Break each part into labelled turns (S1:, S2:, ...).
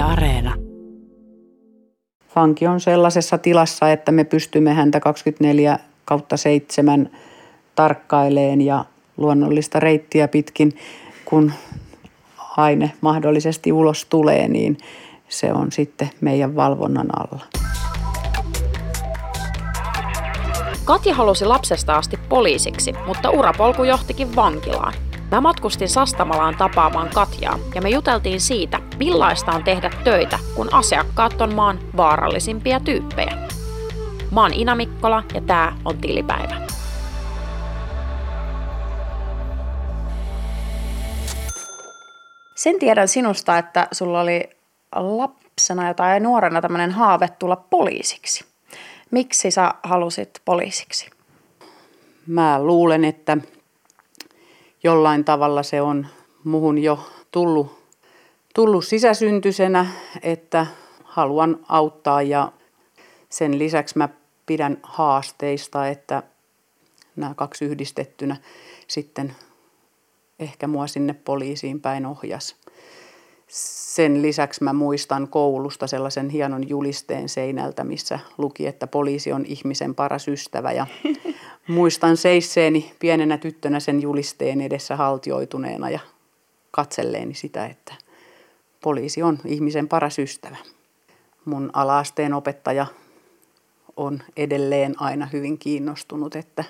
S1: Yle Areena.
S2: Vanki on sellaisessa tilassa, että me pystymme häntä 24 kautta 7 tarkkaileen ja luonnollista reittiä pitkin, kun aine mahdollisesti ulos tulee, niin se on sitten meidän valvonnan alla.
S3: Katja halusi lapsesta asti poliisiksi, mutta urapolku johtikin vankilaan. Mä matkustin Sastamalaan tapaamaan Katjaa ja me juteltiin siitä, millaista on tehdä töitä, kun asiakkaat on maan vaarallisimpia tyyppejä. Mä oon Ina Mikkola ja tää on Tilipäivä. Sen tiedän sinusta, että sulla oli lapsena tai nuorena tämmöinen haave tulla poliisiksi. Miksi sä halusit poliisiksi?
S2: Mä luulen, että jollain tavalla se on muhun jo tullut, tullut sisäsyntysenä, että haluan auttaa ja sen lisäksi mä pidän haasteista, että nämä kaksi yhdistettynä sitten ehkä mua sinne poliisiin päin ohjas. Sen lisäksi mä muistan koulusta sellaisen hienon julisteen seinältä, missä luki, että poliisi on ihmisen paras ystävä. Ja muistan seisseeni pienenä tyttönä sen julisteen edessä haltioituneena ja katselleeni sitä, että poliisi on ihmisen paras ystävä. Mun alaasteen opettaja on edelleen aina hyvin kiinnostunut, että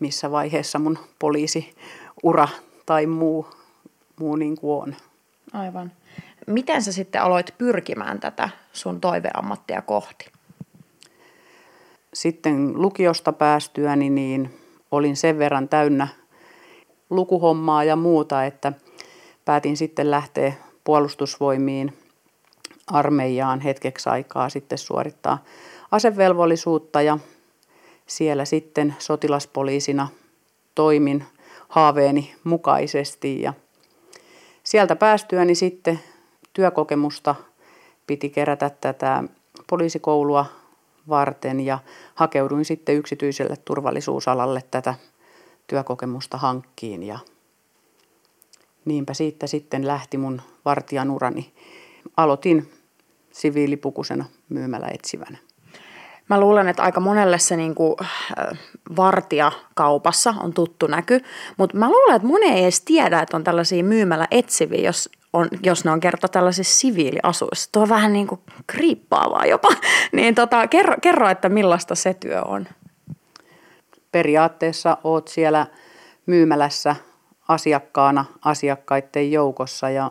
S2: missä vaiheessa mun poliisiura tai muu, muu niin kuin on.
S3: Aivan. Miten sä sitten aloit pyrkimään tätä sun toiveammattia kohti?
S2: Sitten lukiosta päästyäni niin olin sen verran täynnä lukuhommaa ja muuta, että päätin sitten lähteä puolustusvoimiin armeijaan hetkeksi aikaa sitten suorittaa asevelvollisuutta ja siellä sitten sotilaspoliisina toimin haaveeni mukaisesti ja sieltä päästyäni sitten työkokemusta piti kerätä tätä poliisikoulua varten ja hakeuduin sitten yksityiselle turvallisuusalalle tätä työkokemusta hankkiin ja niinpä siitä sitten lähti mun vartijan urani. Aloitin siviilipukusena myymällä etsivänä.
S3: Mä luulen, että aika monelle se niin kuin, äh, vartija kaupassa on tuttu näky, mutta mä luulen, että moni ei edes tiedä, että on tällaisia myymällä etsiviä, jos, on, jos ne on kerta tällaisissa siviiliasuissa. Tuo on vähän niin kuin kriippaavaa jopa. niin tota, kerro, kerro, että millaista se työ on.
S2: Periaatteessa oot siellä myymälässä asiakkaana asiakkaiden joukossa ja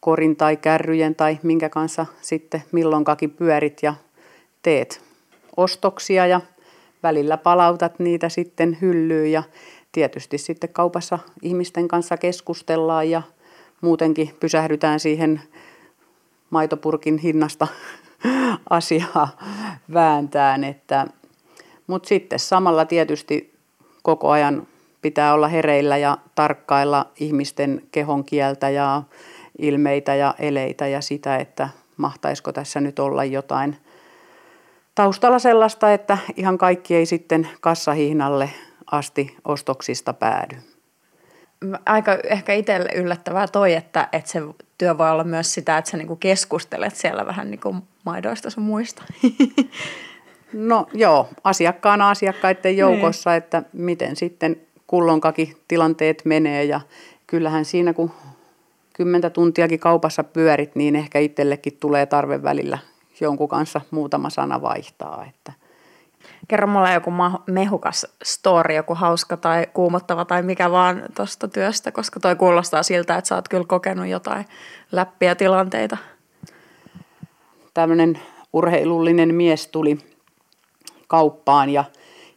S2: korin tai kärryjen tai minkä kanssa sitten milloinkakin pyörit ja teet ostoksia ja välillä palautat niitä sitten hyllyyn ja tietysti sitten kaupassa ihmisten kanssa keskustellaan ja muutenkin pysähdytään siihen maitopurkin hinnasta asiaa vääntään. Että, mutta sitten samalla tietysti koko ajan pitää olla hereillä ja tarkkailla ihmisten kehon kieltä ja ilmeitä ja eleitä ja sitä, että mahtaisiko tässä nyt olla jotain – taustalla sellaista, että ihan kaikki ei sitten kassahihnalle asti ostoksista päädy.
S3: Aika ehkä itselle yllättävää toi, että, että se työ voi olla myös sitä, että sä niinku keskustelet siellä vähän niinku maidoista sun muista.
S2: No joo, asiakkaana asiakkaiden niin. joukossa, niin. että miten sitten kullonkakin tilanteet menee ja kyllähän siinä kun kymmentä tuntiakin kaupassa pyörit, niin ehkä itsellekin tulee tarve välillä jonkun kanssa muutama sana vaihtaa. Että.
S3: Kerro mulle joku mehukas story, joku hauska tai kuumottava tai mikä vaan tuosta työstä, koska toi kuulostaa siltä, että sä oot kyllä kokenut jotain läppiä tilanteita.
S2: Tämmöinen urheilullinen mies tuli kauppaan ja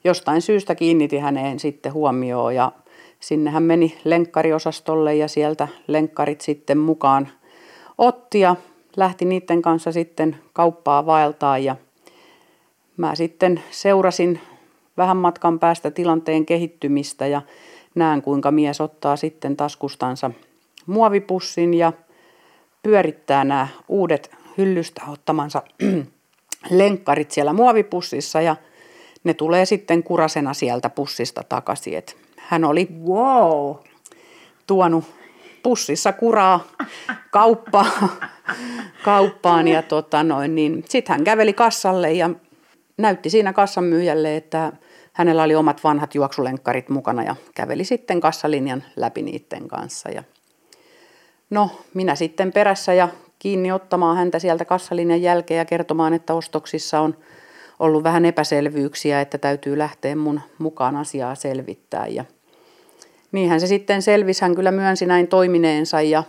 S2: jostain syystä kiinnitti häneen sitten huomioon ja sinne hän meni lenkkariosastolle ja sieltä lenkkarit sitten mukaan otti ja lähti niiden kanssa sitten kauppaa vaeltaa ja mä sitten seurasin vähän matkan päästä tilanteen kehittymistä ja näen kuinka mies ottaa sitten taskustansa muovipussin ja pyörittää nämä uudet hyllystä ottamansa lenkkarit siellä muovipussissa ja ne tulee sitten kurasena sieltä pussista takaisin. Et hän oli wow. tuonut pussissa kuraa kauppaa kauppaan ja tota noin, niin sitten hän käveli kassalle ja näytti siinä kassan myyjälle, että hänellä oli omat vanhat juoksulenkkarit mukana ja käveli sitten kassalinjan läpi niiden kanssa. Ja no, minä sitten perässä ja kiinni ottamaan häntä sieltä kassalinjan jälkeen ja kertomaan, että ostoksissa on ollut vähän epäselvyyksiä, että täytyy lähteä mun mukaan asiaa selvittää. Ja niinhän se sitten selvisi, hän kyllä myönsi näin toimineensa ja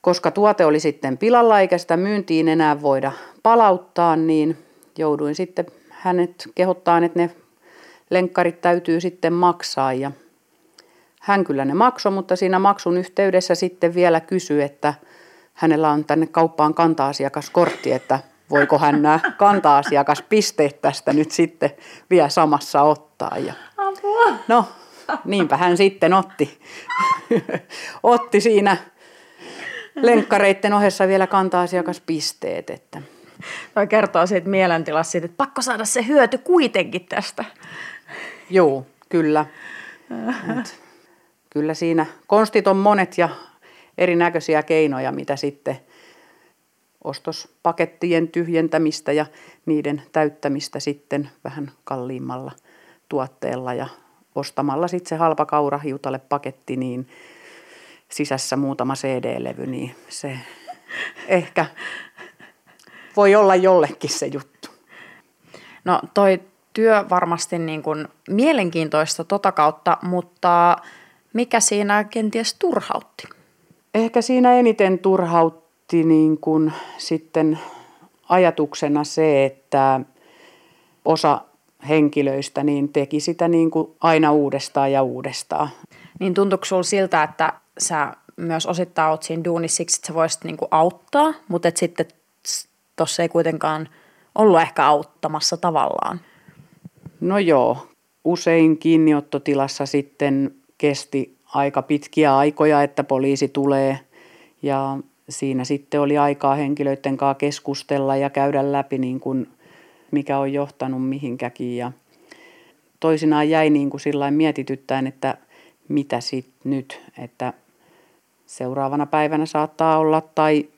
S2: koska tuote oli sitten pilalla eikä sitä myyntiin enää voida palauttaa, niin jouduin sitten hänet kehottaa, että ne lenkkarit täytyy sitten maksaa ja hän kyllä ne maksoi, mutta siinä maksun yhteydessä sitten vielä kysyi, että hänellä on tänne kauppaan kanta-asiakaskortti, että voiko hän nämä kanta-asiakaspisteet tästä nyt sitten vielä samassa ottaa. Ja, no, niinpä hän sitten otti, otti siinä lenkkareiden ohessa vielä kanta-asiakaspisteet. Että.
S3: Toi kertoo siitä mielentilasta siitä, että pakko saada se hyöty kuitenkin tästä.
S2: Joo, kyllä. Et, kyllä siinä konstit on monet ja erinäköisiä keinoja, mitä sitten ostospakettien tyhjentämistä ja niiden täyttämistä sitten vähän kalliimmalla tuotteella ja ostamalla sitten se halpa kaura hiutalle paketti, niin sisässä muutama CD-levy, niin se ehkä voi olla jollekin se juttu.
S3: No toi työ varmasti niin kuin mielenkiintoista tota kautta, mutta mikä siinä kenties turhautti?
S2: Ehkä siinä eniten turhautti niin kuin sitten ajatuksena se, että osa henkilöistä niin teki sitä niin kuin aina uudestaan ja uudestaan.
S3: Niin tuntuuko sinulla siltä, että sä myös osittain oot siinä duunissa siksi, että sä voisit niin kuin auttaa, mutta et sitten tuossa ei kuitenkaan ollut ehkä auttamassa tavallaan?
S2: No joo, usein kiinniottotilassa sitten kesti aika pitkiä aikoja, että poliisi tulee ja siinä sitten oli aikaa henkilöiden kanssa keskustella ja käydä läpi niin kuin mikä on johtanut mihinkäkin ja toisinaan jäi niin kuin sillä mietityttäen, että mitä sitten nyt, että seuraavana päivänä saattaa olla tai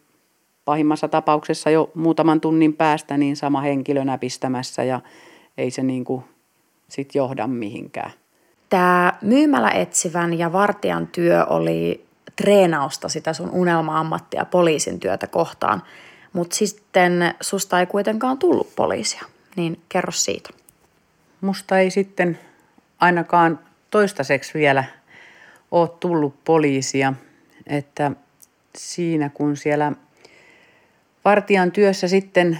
S2: pahimmassa tapauksessa jo muutaman tunnin päästä niin sama henkilö näpistämässä ja ei se niin kuin sit johda mihinkään.
S3: Tämä myymällä etsivän ja vartijan työ oli treenausta sitä sun unelma-ammattia poliisin työtä kohtaan, mutta sitten susta ei kuitenkaan tullut poliisia, niin kerro siitä.
S2: Musta ei sitten ainakaan toistaiseksi vielä ole tullut poliisia, että siinä kun siellä vartijan työssä sitten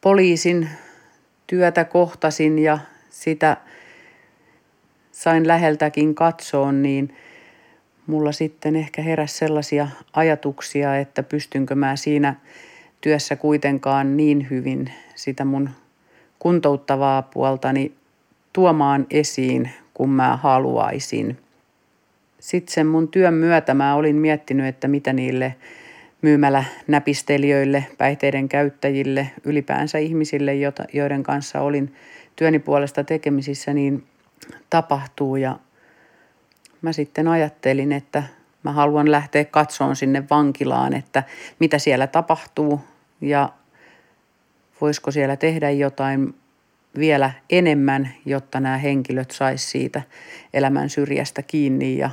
S2: poliisin työtä kohtasin ja sitä sain läheltäkin katsoa, niin mulla sitten ehkä heräsi sellaisia ajatuksia, että pystynkö mä siinä työssä kuitenkaan niin hyvin sitä mun kuntouttavaa puoltani tuomaan esiin, kun mä haluaisin. Sitten sen mun työn myötä mä olin miettinyt, että mitä niille myymällä näpistelijöille, päihteiden käyttäjille, ylipäänsä ihmisille, joiden kanssa olin työni puolesta tekemisissä, niin tapahtuu. Ja mä sitten ajattelin, että mä haluan lähteä katsoon sinne vankilaan, että mitä siellä tapahtuu ja voisiko siellä tehdä jotain vielä enemmän, jotta nämä henkilöt sais siitä elämän syrjästä kiinni ja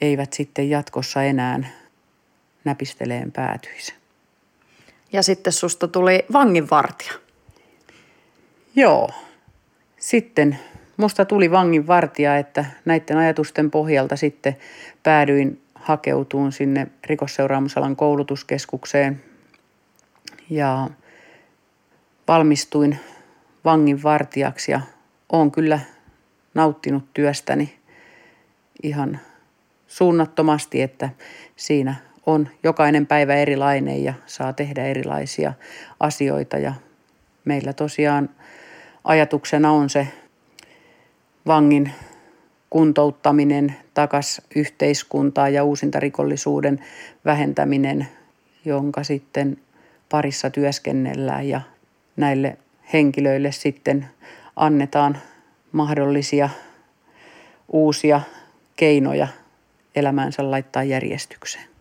S2: eivät sitten jatkossa enää näpisteleen päätyisi.
S3: Ja sitten susta tuli vanginvartija.
S2: Joo. Sitten musta tuli vanginvartija, että näiden ajatusten pohjalta sitten päädyin hakeutuun sinne rikosseuraamusalan koulutuskeskukseen ja valmistuin vanginvartijaksi ja olen kyllä nauttinut työstäni ihan suunnattomasti, että siinä on jokainen päivä erilainen ja saa tehdä erilaisia asioita ja meillä tosiaan ajatuksena on se vangin kuntouttaminen takas yhteiskuntaa ja uusintarikollisuuden vähentäminen, jonka sitten parissa työskennellään ja näille henkilöille sitten annetaan mahdollisia uusia keinoja elämäänsä laittaa järjestykseen.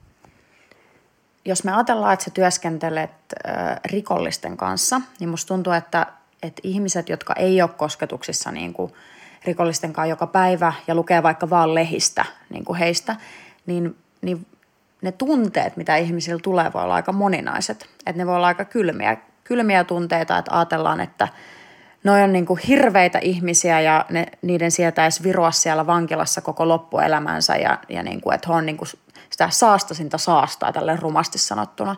S3: Jos me ajatellaan, että sä työskentelet rikollisten kanssa, niin musta tuntuu, että, että ihmiset, jotka ei ole kosketuksissa niin kuin rikollisten kanssa joka päivä ja lukee vaikka vaan lehistä niin kuin heistä, niin, niin ne tunteet, mitä ihmisillä tulee, voi olla aika moninaiset. Että ne voi olla aika kylmiä, kylmiä tunteita, että ajatellaan, että noi on niin kuin hirveitä ihmisiä ja ne, niiden sietäisi viroa siellä vankilassa koko loppuelämänsä ja, ja niin kuin, että he on niin kuin sitä saastasinta saastaa tälle rumasti sanottuna.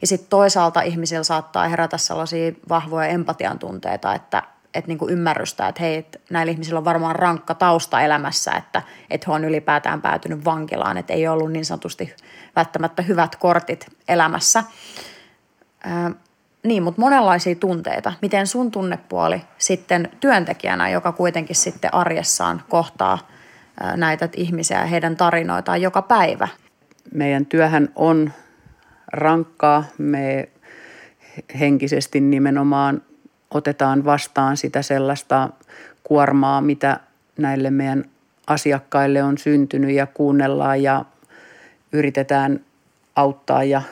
S3: Ja sitten toisaalta ihmisillä saattaa herätä sellaisia vahvoja empatian tunteita, että, että niin kuin ymmärrystä, että hei, että näillä ihmisillä on varmaan rankka tausta elämässä, että, että he on ylipäätään päätynyt vankilaan, että ei ollut niin sanotusti välttämättä hyvät kortit elämässä. Ää, niin, mutta monenlaisia tunteita. Miten sun tunnepuoli sitten työntekijänä, joka kuitenkin sitten arjessaan kohtaa näitä ihmisiä ja heidän tarinoitaan joka päivä?
S2: Meidän työhän on rankkaa. Me henkisesti nimenomaan otetaan vastaan sitä sellaista kuormaa, mitä näille meidän asiakkaille on syntynyt ja kuunnellaan ja yritetään auttaa ja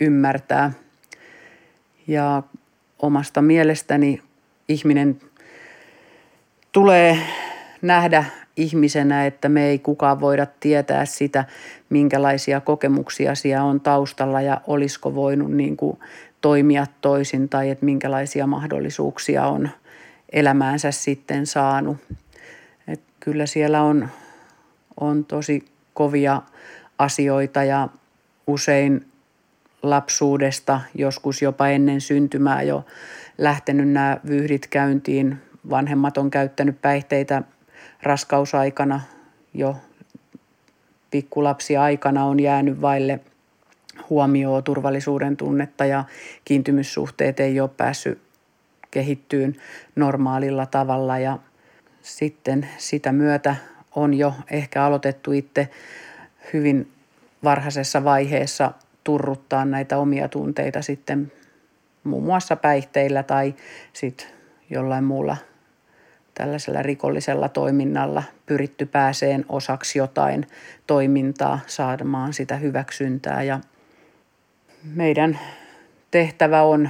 S2: ymmärtää. Ja omasta mielestäni ihminen tulee nähdä ihmisenä, että me ei kukaan voida tietää sitä, minkälaisia kokemuksia siellä on taustalla ja olisiko voinut niin kuin toimia toisin tai että minkälaisia mahdollisuuksia on elämäänsä sitten saanut. Et kyllä siellä on, on tosi kovia asioita ja usein lapsuudesta, joskus jopa ennen syntymää jo lähtenyt nämä vyhdit käyntiin. Vanhemmat on käyttänyt päihteitä raskausaikana jo pikkulapsi aikana on jäänyt vaille huomioon turvallisuuden tunnetta ja kiintymyssuhteet ei ole päässyt kehittyyn normaalilla tavalla. Ja sitten sitä myötä on jo ehkä aloitettu itse hyvin varhaisessa vaiheessa turruttaa näitä omia tunteita sitten muun muassa päihteillä tai sitten jollain muulla tällaisella rikollisella toiminnalla pyritty pääseen osaksi jotain toimintaa, saamaan sitä hyväksyntää ja meidän tehtävä on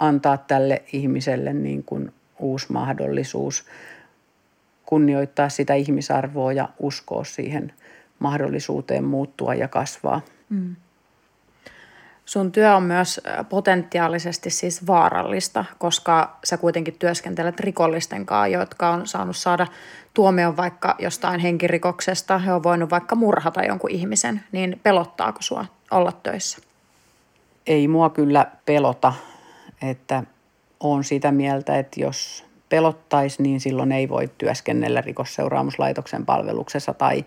S2: antaa tälle ihmiselle niin kuin uusi mahdollisuus kunnioittaa sitä ihmisarvoa ja uskoa siihen mahdollisuuteen muuttua ja kasvaa. Mm.
S3: Sun työ on myös potentiaalisesti siis vaarallista, koska sä kuitenkin työskentelet rikollisten kanssa, jotka on saanut saada tuomion vaikka jostain henkirikoksesta. He on voinut vaikka murhata jonkun ihmisen, niin pelottaako sua olla töissä?
S2: Ei mua kyllä pelota, että on sitä mieltä, että jos pelottaisi, niin silloin ei voi työskennellä rikosseuraamuslaitoksen palveluksessa tai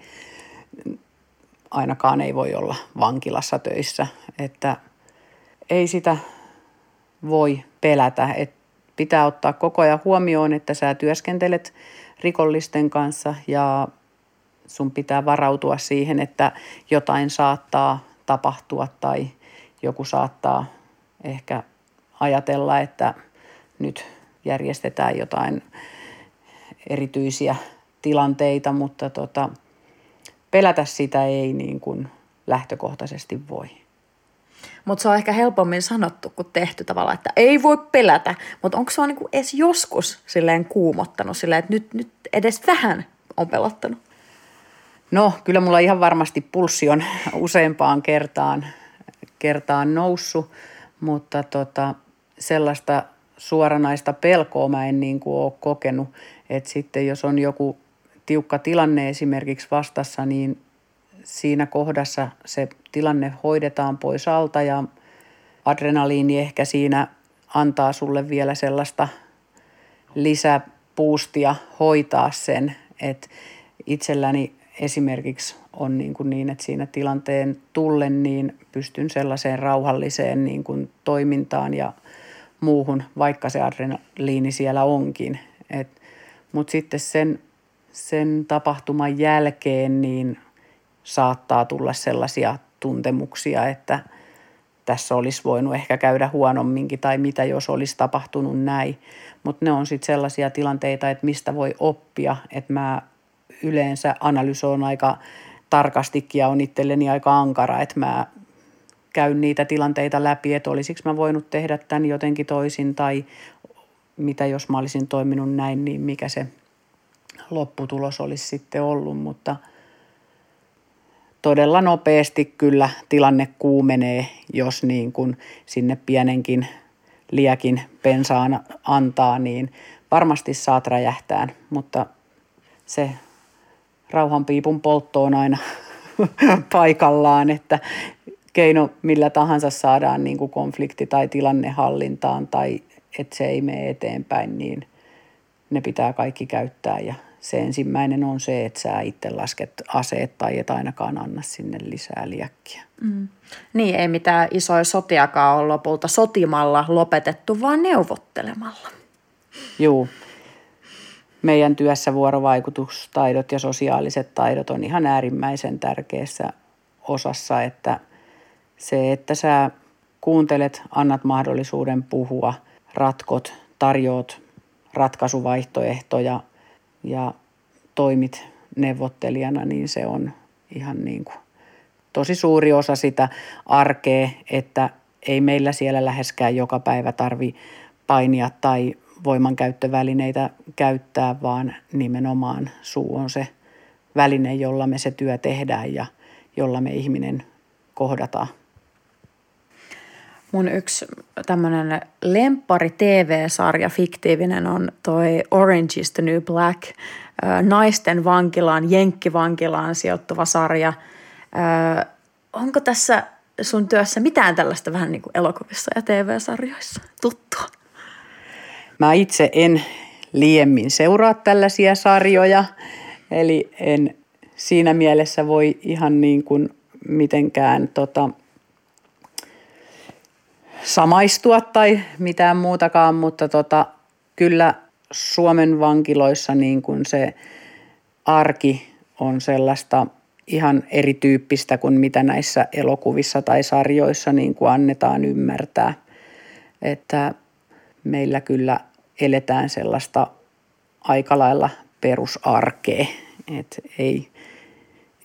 S2: ainakaan ei voi olla vankilassa töissä. Että ei sitä voi pelätä. Et pitää ottaa koko ajan huomioon, että sä työskentelet rikollisten kanssa ja sun pitää varautua siihen, että jotain saattaa tapahtua tai joku saattaa ehkä ajatella, että nyt järjestetään jotain erityisiä tilanteita, mutta tota, pelätä sitä ei niin kuin lähtökohtaisesti voi.
S3: Mutta se on ehkä helpommin sanottu kuin tehty tavallaan, että ei voi pelätä. Mutta onko se on niinku edes joskus silleen kuumottanut silleen, että nyt, nyt edes vähän on pelottanut?
S2: No, kyllä mulla ihan varmasti pulssi on useampaan kertaan, kertaan noussut, mutta tota, sellaista suoranaista pelkoa mä en niin kuin ole kokenut. Että sitten jos on joku tiukka tilanne esimerkiksi vastassa, niin siinä kohdassa se tilanne hoidetaan pois alta ja adrenaliini ehkä siinä antaa sulle vielä sellaista lisäpuustia hoitaa sen, että itselläni esimerkiksi on niin, kuin niin, että siinä tilanteen tullen niin pystyn sellaiseen rauhalliseen niin kuin toimintaan ja muuhun, vaikka se adrenaliini siellä onkin. Mutta sitten sen sen tapahtuman jälkeen niin saattaa tulla sellaisia tuntemuksia, että tässä olisi voinut ehkä käydä huonomminkin tai mitä jos olisi tapahtunut näin. Mutta ne on sitten sellaisia tilanteita, että mistä voi oppia, että mä yleensä analysoin aika tarkastikin ja on itselleni aika ankara, että mä käyn niitä tilanteita läpi, että olisiko mä voinut tehdä tämän jotenkin toisin tai mitä jos mä olisin toiminut näin, niin mikä se lopputulos olisi sitten ollut, mutta todella nopeasti kyllä tilanne kuumenee, jos niin kuin sinne pienenkin liekin pensaan antaa, niin varmasti saat räjähtään, mutta se rauhanpiipun poltto on aina paikallaan, että keino millä tahansa saadaan niin kuin konflikti tai tilanne hallintaan tai että se ei mene eteenpäin, niin ne pitää kaikki käyttää ja se ensimmäinen on se, että sä itse lasket aseet tai et ainakaan anna sinne lisää liekkiä. Mm.
S3: Niin, ei mitään isoja sotiakaan ole lopulta sotimalla lopetettu, vaan neuvottelemalla.
S2: Joo. Meidän työssä vuorovaikutustaidot ja sosiaaliset taidot on ihan äärimmäisen tärkeässä osassa, että se, että sä kuuntelet, annat mahdollisuuden puhua, ratkot, tarjoat ratkaisuvaihtoehtoja – ja toimit neuvottelijana, niin se on ihan niin kuin tosi suuri osa sitä arkea, että ei meillä siellä läheskään joka päivä tarvi painia tai voimankäyttövälineitä käyttää, vaan nimenomaan suu on se väline, jolla me se työ tehdään ja jolla me ihminen kohdataan.
S3: Mun yksi tämmöinen lempari TV-sarja, fiktiivinen, on toi Orange is the New Black, naisten vankilaan, jenkkivankilaan sijoittuva sarja. Onko tässä sun työssä mitään tällaista vähän niin kuin elokuvissa ja TV-sarjoissa tuttua?
S2: Mä itse en liemmin seuraa tällaisia sarjoja, eli en siinä mielessä voi ihan niin kuin mitenkään tota, samaistua tai mitään muutakaan, mutta tota, kyllä Suomen vankiloissa niin kuin se arki on sellaista ihan erityyppistä kuin mitä näissä elokuvissa tai sarjoissa niin kuin annetaan ymmärtää. Että meillä kyllä eletään sellaista aika lailla perusarkea, että ei,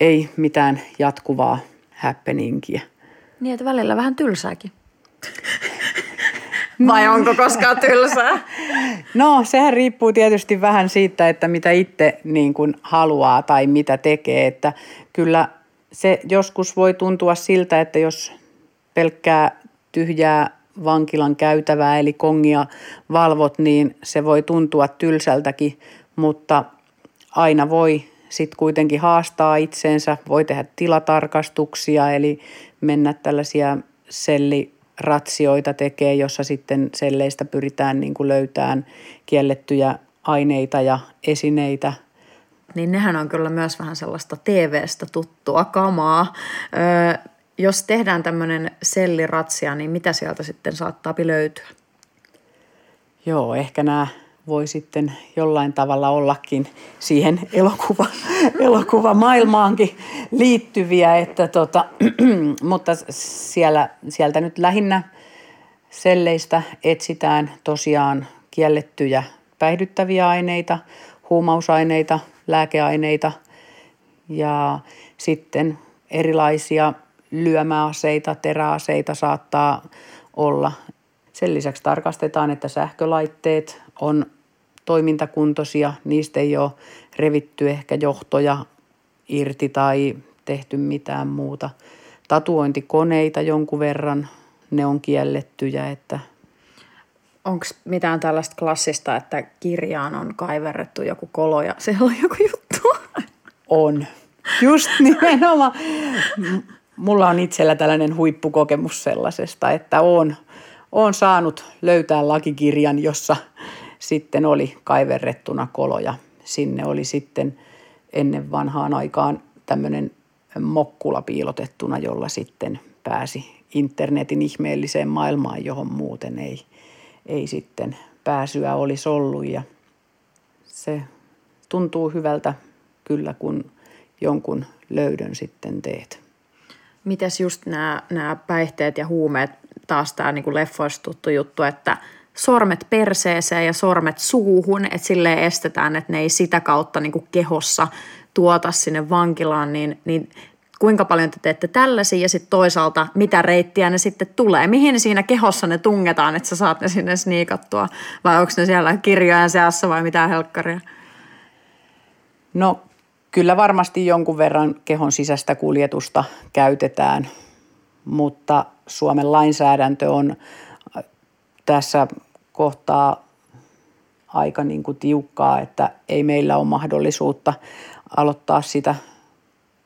S2: ei mitään jatkuvaa happeningia.
S3: Niin, että välillä vähän tylsääkin. Vai onko koskaan tylsää?
S2: No, sehän riippuu tietysti vähän siitä, että mitä itse niin kuin haluaa tai mitä tekee. Että kyllä se joskus voi tuntua siltä, että jos pelkkää tyhjää vankilan käytävää eli kongia valvot, niin se voi tuntua tylsältäkin, mutta aina voi sitten kuitenkin haastaa itseensä, voi tehdä tilatarkastuksia, eli mennä tällaisia selli ratsioita tekee, jossa sitten selleistä pyritään niin kuin löytämään kiellettyjä aineita ja esineitä.
S3: Niin nehän on kyllä myös vähän sellaista TV-stä tuttua kamaa. Öö, jos tehdään tämmöinen selliratsia, niin mitä sieltä sitten saattaa löytyä?
S2: Joo, ehkä nämä voi sitten jollain tavalla ollakin siihen elokuva, elokuvamaailmaankin liittyviä, että tota, mutta siellä, sieltä nyt lähinnä selleistä etsitään tosiaan kiellettyjä päihdyttäviä aineita, huumausaineita, lääkeaineita ja sitten erilaisia lyömäaseita, teräaseita saattaa olla. Sen lisäksi tarkastetaan, että sähkölaitteet on toimintakuntoisia, niistä ei ole revitty ehkä johtoja irti tai tehty mitään muuta. Tatuointikoneita jonkun verran, ne on kiellettyjä, että
S3: Onko mitään tällaista klassista, että kirjaan on kaiverrettu joku kolo ja siellä on joku juttu?
S2: On. Just nimenomaan. Mulla on itsellä tällainen huippukokemus sellaisesta, että on, on saanut löytää lakikirjan, jossa sitten oli kaiverrettuna koloja. Sinne oli sitten ennen vanhaan aikaan tämmöinen mokkula piilotettuna, jolla sitten pääsi internetin ihmeelliseen maailmaan, johon muuten ei, ei sitten pääsyä olisi ollut. Ja se tuntuu hyvältä kyllä, kun jonkun löydön sitten teet.
S3: Mites just nämä, nämä päihteet ja huumeet, taas tämä niin leffoista tuttu juttu, että – sormet perseeseen ja sormet suuhun, että sille estetään, että ne ei sitä kautta niin kuin kehossa tuota sinne vankilaan, niin, niin kuinka paljon te teette tällaisia ja sitten toisaalta mitä reittiä ne sitten tulee. Mihin siinä kehossa ne tungetaan, että sä saat ne sinne sniikattua vai onko ne siellä kirjojen seassa vai mitä helkkaria?
S2: No kyllä varmasti jonkun verran kehon sisäistä kuljetusta käytetään, mutta Suomen lainsäädäntö on tässä kohtaa aika niin kuin tiukkaa, että ei meillä ole mahdollisuutta aloittaa sitä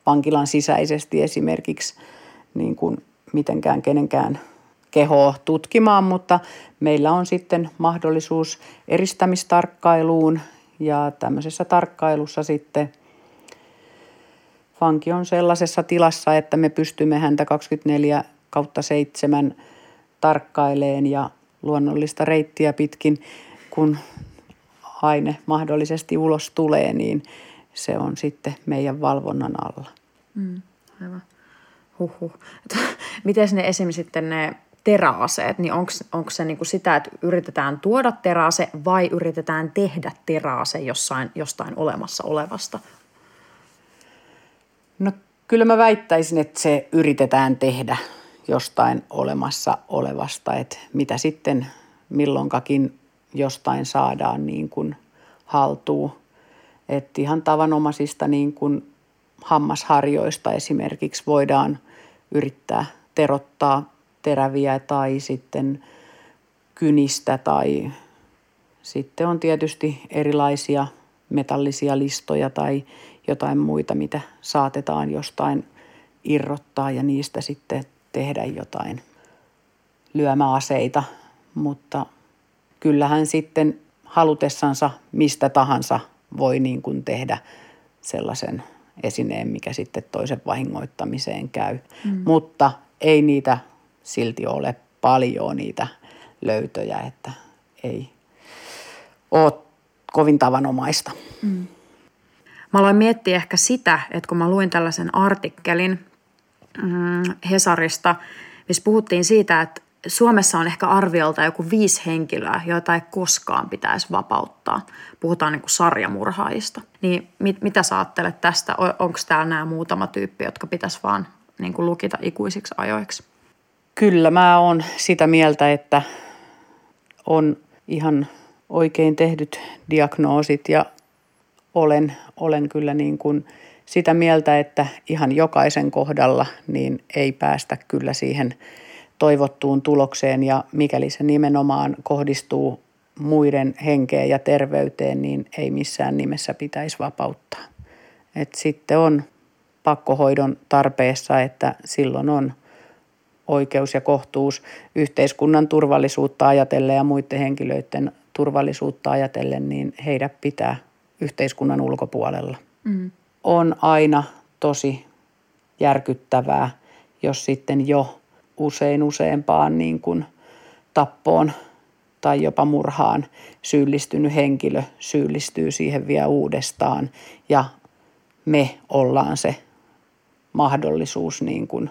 S2: vankilan sisäisesti esimerkiksi niin kuin mitenkään kenenkään kehoa tutkimaan, mutta meillä on sitten mahdollisuus eristämistarkkailuun ja tämmöisessä tarkkailussa sitten vanki on sellaisessa tilassa, että me pystymme häntä 24 kautta 7 tarkkaileen ja luonnollista reittiä pitkin, kun aine mahdollisesti ulos tulee, niin se on sitten meidän valvonnan alla.
S3: Mm, aivan. Huhhuh. Miten ne esimerkiksi sitten ne teräaseet, niin onko se niinku sitä, että yritetään tuoda teräase vai yritetään tehdä teräase jossain, jostain olemassa olevasta?
S2: No kyllä mä väittäisin, että se yritetään tehdä jostain olemassa olevasta, että mitä sitten milloinkakin jostain saadaan niin kuin haltuun. Että ihan tavanomaisista niin kuin hammasharjoista esimerkiksi voidaan yrittää terottaa teräviä tai sitten kynistä tai sitten on tietysti erilaisia metallisia listoja tai jotain muita, mitä saatetaan jostain irrottaa ja niistä sitten tehdä jotain lyömäaseita, mutta kyllähän sitten halutessansa mistä tahansa voi niin kuin tehdä sellaisen esineen, mikä sitten toisen vahingoittamiseen käy. Mm. Mutta ei niitä silti ole paljon niitä löytöjä, että ei ole kovin tavanomaista. Mm.
S3: Mä aloin miettiä ehkä sitä, että kun mä luin tällaisen artikkelin mm, Hesarista, missä puhuttiin siitä, että Suomessa on ehkä arviolta joku viisi henkilöä, joita ei koskaan pitäisi vapauttaa. Puhutaan niin kuin sarjamurhaajista. Niin mit, mitä sä ajattelet tästä? Onko täällä nämä muutama tyyppi, jotka pitäisi vaan niin kuin lukita ikuisiksi ajoiksi?
S2: Kyllä mä oon sitä mieltä, että on ihan oikein tehdyt diagnoosit ja olen, olen kyllä niin kuin sitä mieltä, että ihan jokaisen kohdalla niin ei päästä kyllä siihen toivottuun tulokseen ja mikäli se nimenomaan kohdistuu muiden henkeen ja terveyteen, niin ei missään nimessä pitäisi vapauttaa. Et sitten on pakkohoidon tarpeessa, että silloin on oikeus ja kohtuus yhteiskunnan turvallisuutta ajatellen ja muiden henkilöiden turvallisuutta ajatellen, niin heidät pitää yhteiskunnan ulkopuolella. Mm. On aina tosi järkyttävää, jos sitten jo usein useampaan niin kuin tappoon tai jopa murhaan syyllistynyt henkilö syyllistyy siihen vielä uudestaan ja me ollaan se mahdollisuus niin kuin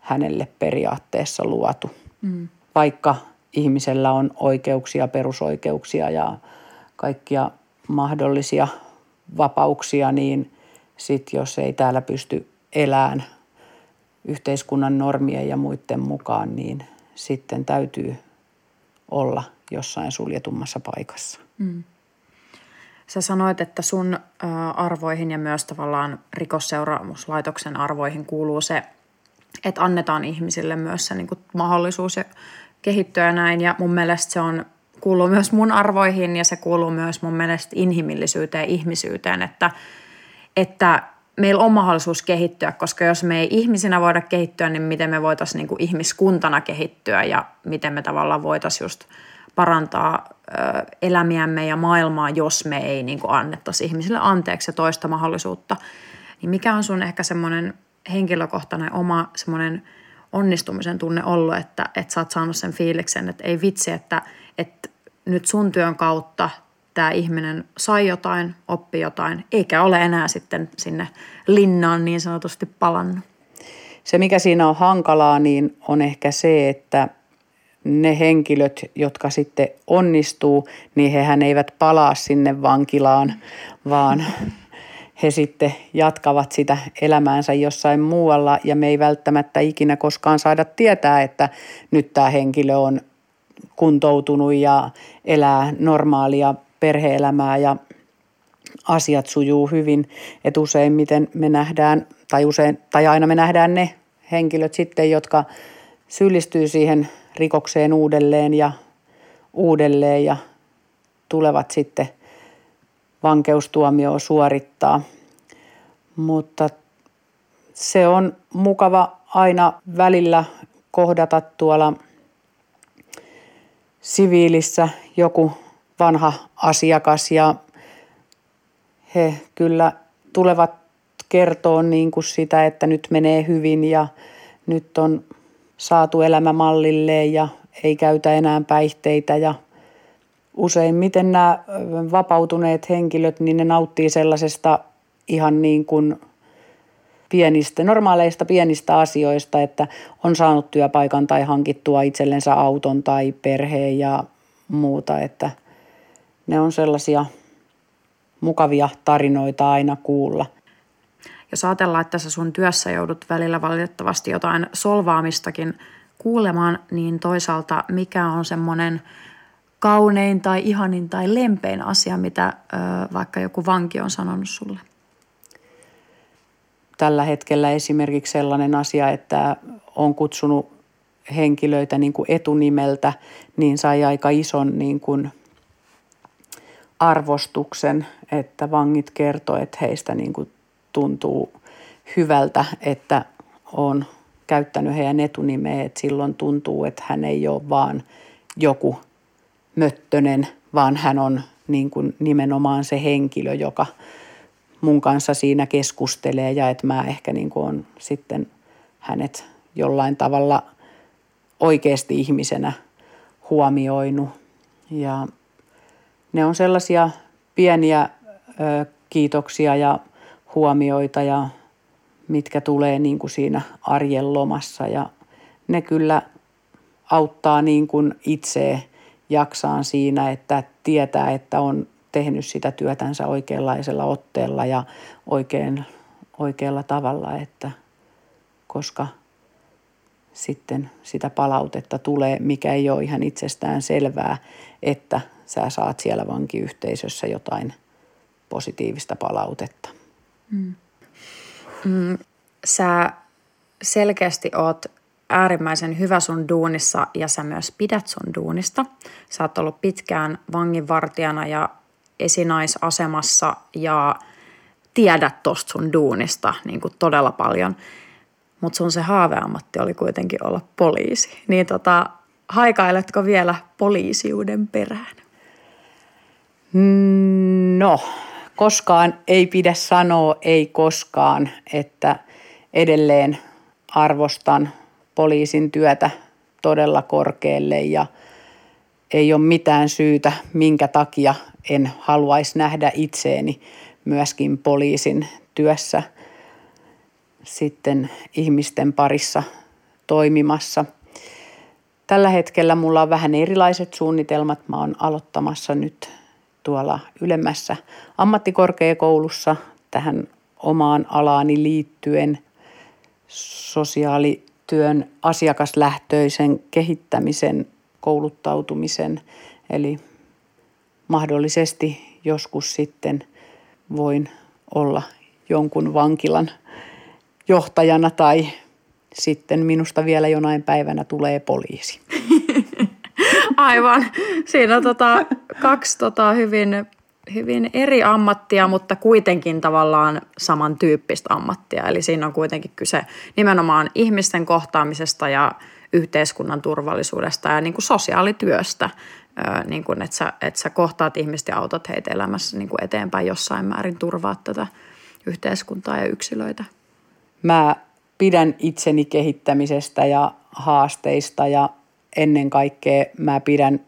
S2: hänelle periaatteessa luotu. Mm. Vaikka ihmisellä on oikeuksia, perusoikeuksia ja kaikkia mahdollisia vapauksia, niin sit jos ei täällä pysty elämään yhteiskunnan normien ja muiden mukaan, niin sitten täytyy olla jossain suljetummassa paikassa. Mm.
S3: Sä sanoit, että sun arvoihin ja myös tavallaan rikosseuraamuslaitoksen arvoihin kuuluu se, että annetaan ihmisille myös se niin kuin mahdollisuus ja kehittyä ja näin. Ja mun mielestä se on, kuuluu myös mun arvoihin ja se kuuluu myös mun mielestä inhimillisyyteen ja ihmisyyteen, että, että meillä on mahdollisuus kehittyä, koska jos me ei ihmisinä voida kehittyä, niin miten me voitaisiin niin ihmiskuntana kehittyä ja miten me tavallaan voitaisiin just parantaa ö, elämiämme ja maailmaa, jos me ei niin annettaisi ihmisille anteeksi ja toista mahdollisuutta. Niin mikä on sun ehkä semmoinen henkilökohtainen oma semmoinen onnistumisen tunne ollut, että, että sä oot saanut sen fiiliksen, että ei vitsi, että, että nyt sun työn kautta tämä ihminen sai jotain, oppi jotain, eikä ole enää sitten sinne linnaan niin sanotusti palannut.
S2: Se, mikä siinä on hankalaa, niin on ehkä se, että ne henkilöt, jotka sitten onnistuu, niin hehän eivät palaa sinne vankilaan, vaan he sitten jatkavat sitä elämäänsä jossain muualla ja me ei välttämättä ikinä koskaan saada tietää, että nyt tämä henkilö on kuntoutunut ja elää normaalia perheelämää ja asiat sujuu hyvin. Että useimmiten me nähdään, tai, usein, tai aina me nähdään ne henkilöt sitten, jotka syyllistyy siihen rikokseen uudelleen ja uudelleen ja tulevat sitten vankeustuomioon suorittaa. Mutta se on mukava aina välillä kohdata tuolla siviilissä joku vanha asiakas ja he kyllä tulevat kertoa niin kuin sitä, että nyt menee hyvin ja nyt on saatu elämä mallilleen ja ei käytä enää päihteitä ja useimmiten nämä vapautuneet henkilöt, niin ne nauttii sellaisesta ihan niin kuin pienistä, normaaleista pienistä asioista, että on saanut työpaikan tai hankittua itsellensä auton tai perheen ja muuta, että ne on sellaisia mukavia tarinoita aina kuulla.
S3: Jos ajatellaan, että sä sun työssä joudut välillä valitettavasti jotain solvaamistakin kuulemaan, niin toisaalta mikä on semmoinen kaunein tai ihanin tai lempein asia, mitä ö, vaikka joku vanki on sanonut sulle?
S2: Tällä hetkellä esimerkiksi sellainen asia, että on kutsunut henkilöitä niin kuin etunimeltä, niin sai aika ison niin kuin arvostuksen, että vangit kertoo, että heistä niin kuin tuntuu hyvältä, että on käyttänyt heidän etunimeä, että silloin tuntuu, että hän ei ole vaan joku möttönen, vaan hän on niin kuin nimenomaan se henkilö, joka mun kanssa siinä keskustelee ja että mä ehkä niin kuin on sitten hänet jollain tavalla oikeasti ihmisenä huomioinut. Ja ne on sellaisia pieniä ö, kiitoksia ja huomioita ja mitkä tulee niin kuin siinä arjen lomassa. Ja ne kyllä auttaa niin kuin itse jaksaan siinä, että tietää, että on tehnyt sitä työtänsä oikeanlaisella otteella ja oikein, oikealla tavalla, että koska sitten sitä palautetta tulee, mikä ei ole ihan itsestään selvää, että sä saat siellä vankiyhteisössä jotain positiivista palautetta. Mm.
S3: Mm, sä selkeästi oot äärimmäisen hyvä sun duunissa ja sä myös pidät sun duunista. Sä oot ollut pitkään vanginvartijana ja esinaisasemassa ja tiedät tosta sun duunista niin kuin todella paljon. Mutta sun se haaveammatti oli kuitenkin olla poliisi. Niin tota, haikailetko vielä poliisiuden perään?
S2: No, koskaan ei pidä sanoa ei koskaan, että edelleen arvostan poliisin työtä todella korkealle ja ei ole mitään syytä, minkä takia en haluaisi nähdä itseeni myöskin poliisin työssä sitten ihmisten parissa toimimassa. Tällä hetkellä mulla on vähän erilaiset suunnitelmat. Mä oon aloittamassa nyt tuolla ylemmässä ammattikorkeakoulussa tähän omaan alaani liittyen sosiaalityön asiakaslähtöisen kehittämisen kouluttautumisen. Eli mahdollisesti joskus sitten voin olla jonkun vankilan johtajana tai sitten minusta vielä jonain päivänä tulee poliisi.
S3: Aivan. Siinä on tota, kaksi tota, hyvin, hyvin eri ammattia, mutta kuitenkin tavallaan samantyyppistä ammattia. Eli siinä on kuitenkin kyse nimenomaan ihmisten kohtaamisesta ja yhteiskunnan turvallisuudesta ja niin kuin sosiaalityöstä, niin kuin, että, sä, että sä kohtaat ihmistä ja autat heitä elämässä niin kuin eteenpäin jossain määrin, turvaat tätä yhteiskuntaa ja yksilöitä.
S2: Mä pidän itseni kehittämisestä ja haasteista ja ennen kaikkea mä pidän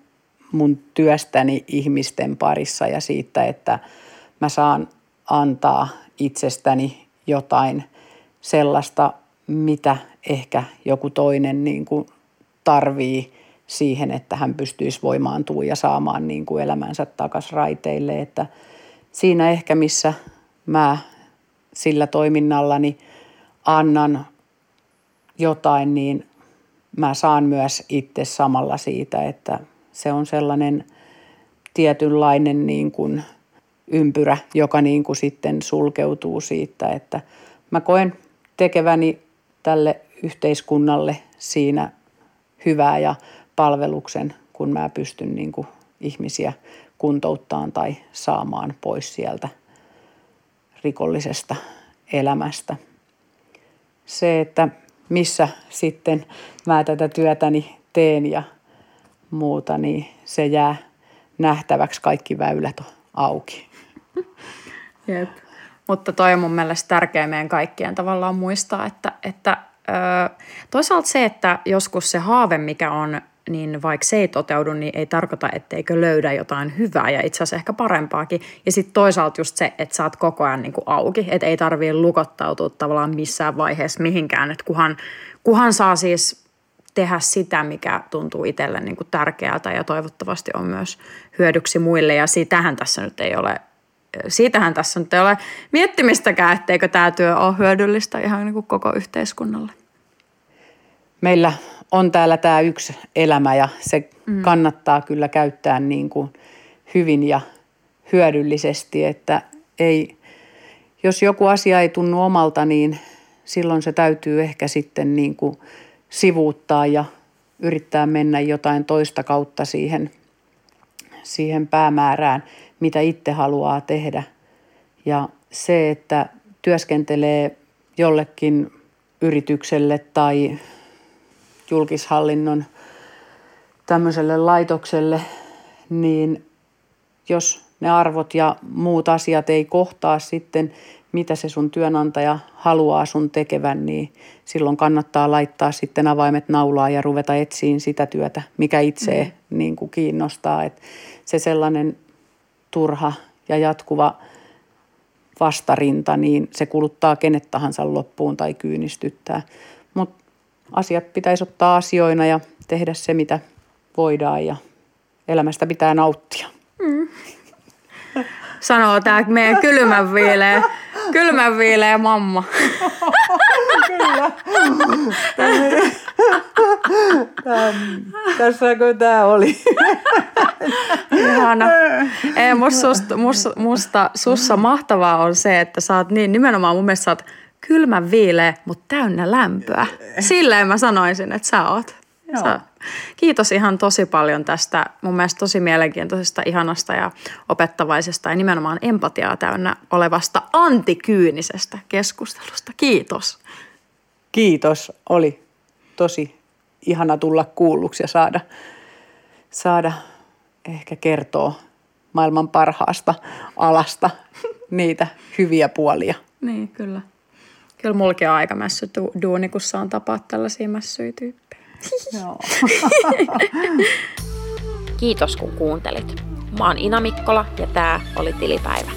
S2: mun työstäni ihmisten parissa ja siitä, että mä saan antaa itsestäni jotain sellaista, mitä ehkä joku toinen niin kuin tarvii siihen, että hän pystyisi voimaantumaan ja saamaan niin kuin elämänsä takaisin raiteille. Että siinä ehkä missä mä sillä toiminnallani annan jotain, niin mä saan myös itse samalla siitä, että se on sellainen tietynlainen niin kuin ympyrä, joka niin kuin sitten sulkeutuu siitä, että mä koen tekeväni tälle yhteiskunnalle siinä hyvää ja palveluksen, kun mä pystyn niin kuin ihmisiä kuntouttaan tai saamaan pois sieltä rikollisesta elämästä. Se, että missä sitten mä tätä työtäni teen ja muuta, niin se jää nähtäväksi. Kaikki väylät on auki.
S3: Jep. Mutta toi on mun mielestä tärkeää meidän kaikkien tavallaan muistaa, että, että ö, toisaalta se, että joskus se haave, mikä on niin vaikka se ei toteudu, niin ei tarkoita, etteikö löydä jotain hyvää ja itse asiassa ehkä parempaakin. Ja sitten toisaalta just se, että sä oot koko ajan niin kuin auki, että ei tarvii lukottautua tavallaan missään vaiheessa mihinkään, että kuhan, kuhan saa siis tehdä sitä, mikä tuntuu itselle niin kuin tärkeältä ja toivottavasti on myös hyödyksi muille. Ja siitähän tässä nyt ei ole siitähän tässä nyt ei ole miettimistäkään, etteikö tämä työ ole hyödyllistä ihan niin kuin koko yhteiskunnalle.
S2: Meillä on täällä tämä yksi elämä ja se mm. kannattaa kyllä käyttää niin kuin hyvin ja hyödyllisesti, että ei, jos joku asia ei tunnu omalta, niin silloin se täytyy ehkä sitten niin kuin sivuuttaa ja yrittää mennä jotain toista kautta siihen, siihen päämäärään, mitä itse haluaa tehdä. Ja se, että työskentelee jollekin yritykselle tai julkishallinnon tämmöiselle laitokselle, niin jos ne arvot ja muut asiat ei kohtaa sitten, mitä se sun työnantaja haluaa sun tekevän, niin silloin kannattaa laittaa sitten avaimet naulaa ja ruveta etsiin sitä työtä, mikä itse mm. niin kuin kiinnostaa. Et se sellainen turha ja jatkuva vastarinta, niin se kuluttaa kenet tahansa loppuun tai kyynistyttää. Mutta asiat pitäisi ottaa asioina ja tehdä se, mitä voidaan ja elämästä pitää nauttia. Mm.
S3: Sanoo tämä meidän kylmän viileä, kylmän viileä mamma.
S2: Kyllä. Tässäkö tämä oli?
S3: Ihana. Ei, musta, musta, musta, musta sussa mahtavaa on se, että sä oot niin, nimenomaan mun mielestä sä oot kylmän viileä, mutta täynnä lämpöä. Silleen mä sanoisin, että sä oot. Sä, kiitos ihan tosi paljon tästä mun mielestä tosi mielenkiintoisesta, ihanasta ja opettavaisesta ja nimenomaan empatiaa täynnä olevasta antikyynisestä keskustelusta. Kiitos.
S2: Kiitos. Oli tosi ihana tulla kuulluksi ja saada, saada ehkä kertoa maailman parhaasta alasta niitä hyviä puolia.
S3: Niin, kyllä. Kyllä mullakin on aika mässy duuni, kun saan tapaa tällaisia mässyjä tyyppejä. Joo.
S1: Kiitos kun kuuntelit. Mä oon Ina Mikkola ja tää oli Tilipäivä.